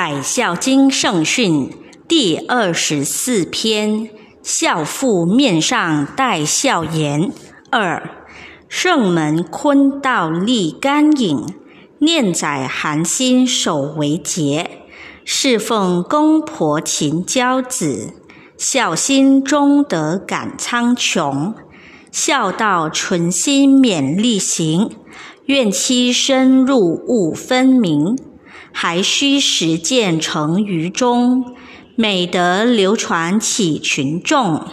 百孝经圣训第二十四篇：孝父面上带笑颜。二，圣门坤道立干影，念载寒心守为节。侍奉公婆勤教子，孝心中德感苍穹。孝道纯心勉力行，愿妻深入悟分明。还需实践成于中，美德流传起群众。